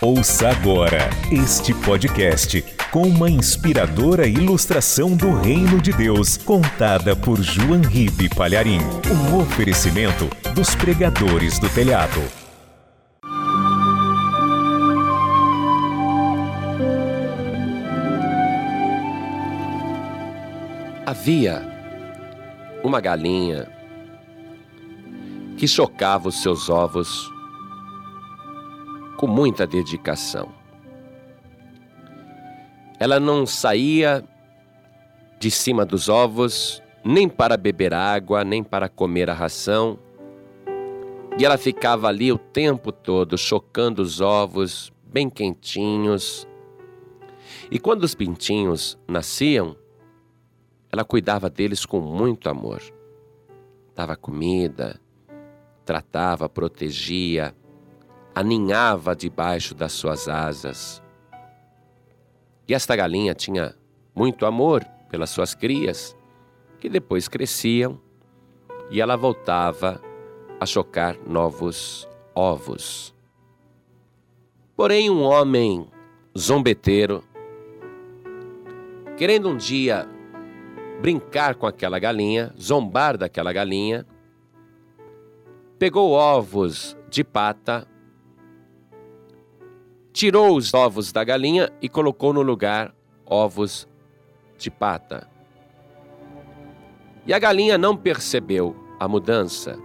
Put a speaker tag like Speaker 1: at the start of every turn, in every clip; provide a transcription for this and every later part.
Speaker 1: Ouça agora este podcast com uma inspiradora ilustração do Reino de Deus, contada por João Ribe Palharim. Um oferecimento dos pregadores do telhado.
Speaker 2: Havia uma galinha que chocava os seus ovos com muita dedicação. Ela não saía de cima dos ovos nem para beber água, nem para comer a ração. E ela ficava ali o tempo todo chocando os ovos, bem quentinhos. E quando os pintinhos nasciam, ela cuidava deles com muito amor. Dava comida, tratava, protegia, aninhava debaixo das suas asas. E esta galinha tinha muito amor pelas suas crias, que depois cresciam e ela voltava a chocar novos ovos. Porém, um homem zombeteiro, querendo um dia brincar com aquela galinha, zombar daquela galinha, pegou ovos de pata tirou os ovos da galinha e colocou no lugar ovos de pata. E a galinha não percebeu a mudança.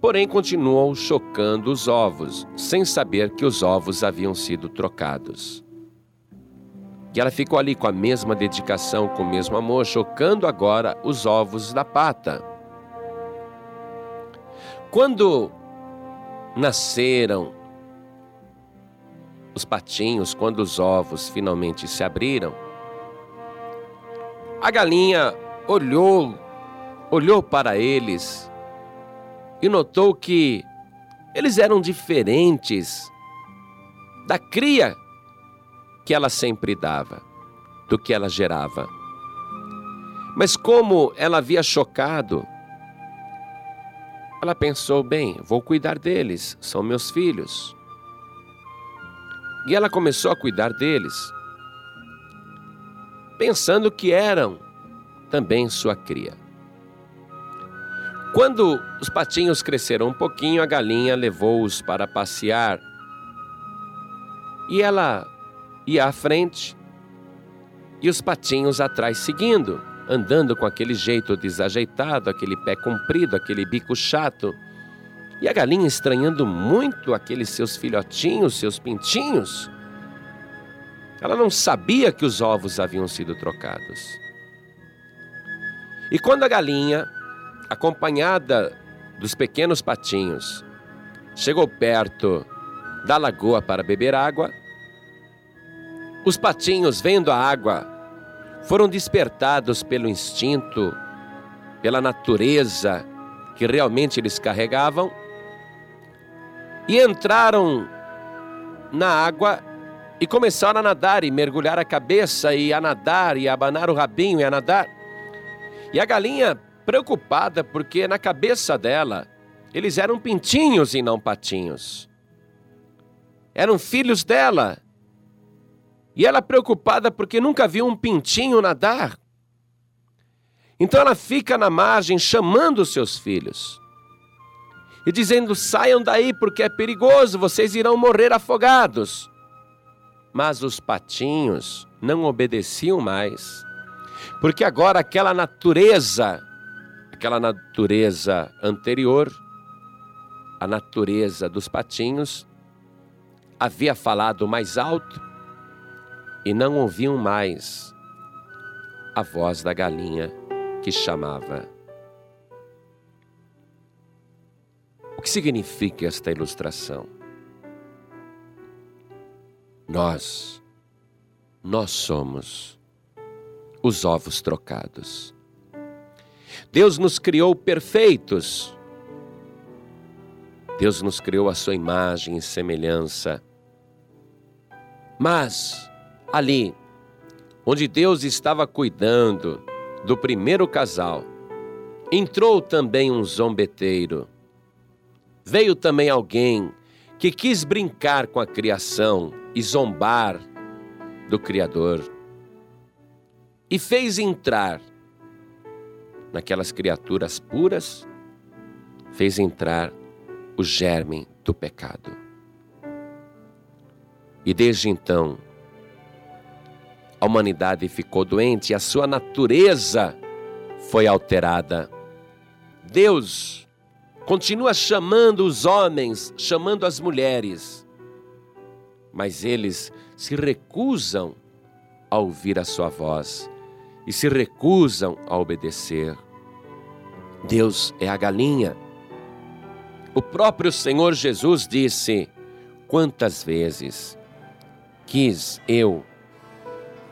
Speaker 2: Porém, continuou chocando os ovos, sem saber que os ovos haviam sido trocados. E ela ficou ali com a mesma dedicação, com o mesmo amor, chocando agora os ovos da pata. Quando nasceram os patinhos, quando os ovos finalmente se abriram, a galinha olhou, olhou para eles e notou que eles eram diferentes da cria que ela sempre dava, do que ela gerava. Mas como ela havia chocado ela pensou: bem, vou cuidar deles, são meus filhos. E ela começou a cuidar deles, pensando que eram também sua cria. Quando os patinhos cresceram um pouquinho, a galinha levou-os para passear. E ela ia à frente e os patinhos atrás seguindo andando com aquele jeito desajeitado, aquele pé comprido, aquele bico chato. E a galinha estranhando muito aqueles seus filhotinhos, seus pintinhos. Ela não sabia que os ovos haviam sido trocados. E quando a galinha, acompanhada dos pequenos patinhos, chegou perto da lagoa para beber água, os patinhos, vendo a água foram despertados pelo instinto, pela natureza que realmente eles carregavam e entraram na água e começaram a nadar e mergulhar a cabeça e a nadar e a abanar o rabinho e a nadar. E a galinha preocupada porque na cabeça dela eles eram pintinhos e não patinhos. Eram filhos dela e ela preocupada porque nunca viu um pintinho nadar. Então ela fica na margem chamando os seus filhos e dizendo: saiam daí porque é perigoso, vocês irão morrer afogados. Mas os patinhos não obedeciam mais, porque agora aquela natureza, aquela natureza anterior, a natureza dos patinhos, havia falado mais alto e não ouviam mais a voz da galinha que chamava. O que significa esta ilustração? Nós, nós somos os ovos trocados. Deus nos criou perfeitos. Deus nos criou a sua imagem e semelhança. Mas Ali, onde Deus estava cuidando do primeiro casal, entrou também um zombeteiro. veio também alguém que quis brincar com a criação e zombar do Criador e fez entrar naquelas criaturas puras, fez entrar o germe do pecado. E desde então, a humanidade ficou doente e a sua natureza foi alterada. Deus continua chamando os homens, chamando as mulheres, mas eles se recusam a ouvir a sua voz e se recusam a obedecer. Deus é a galinha. O próprio Senhor Jesus disse: Quantas vezes quis eu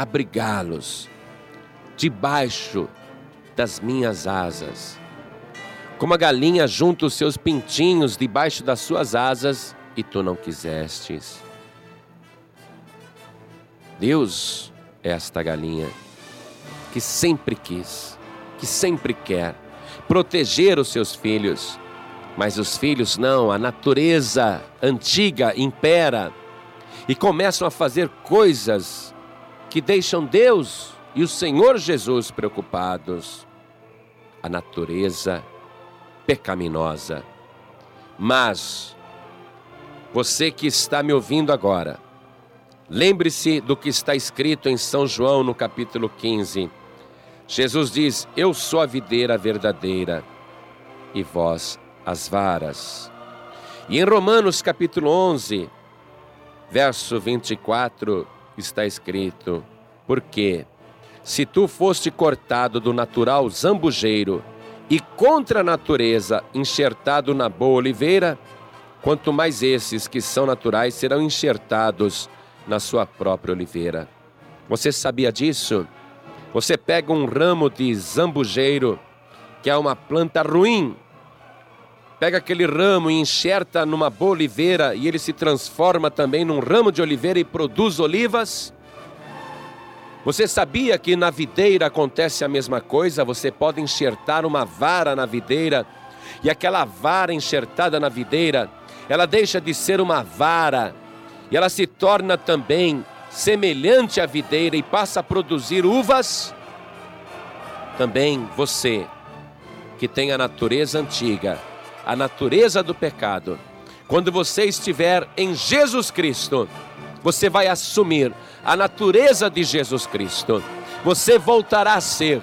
Speaker 2: abrigá-los debaixo das minhas asas. Como a galinha junta os seus pintinhos debaixo das suas asas, e tu não quisestes. Deus é esta galinha que sempre quis, que sempre quer proteger os seus filhos. Mas os filhos não, a natureza antiga impera e começam a fazer coisas que deixam Deus e o Senhor Jesus preocupados. A natureza pecaminosa. Mas você que está me ouvindo agora, lembre-se do que está escrito em São João no capítulo 15. Jesus diz: Eu sou a videira verdadeira e vós as varas. E em Romanos capítulo 11, verso 24, está escrito: Porque se tu foste cortado do natural zambujeiro e contra a natureza enxertado na boa oliveira, quanto mais esses que são naturais serão enxertados na sua própria oliveira. Você sabia disso? Você pega um ramo de zambujeiro, que é uma planta ruim, pega aquele ramo e enxerta numa boa oliveira e ele se transforma também num ramo de oliveira e produz olivas? Você sabia que na videira acontece a mesma coisa? Você pode enxertar uma vara na videira e aquela vara enxertada na videira, ela deixa de ser uma vara e ela se torna também semelhante à videira e passa a produzir uvas? Também você, que tem a natureza antiga, a natureza do pecado, quando você estiver em Jesus Cristo, você vai assumir a natureza de Jesus Cristo. Você voltará a ser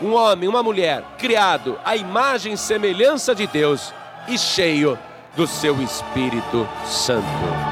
Speaker 2: um homem, uma mulher, criado à imagem e semelhança de Deus e cheio do seu Espírito Santo.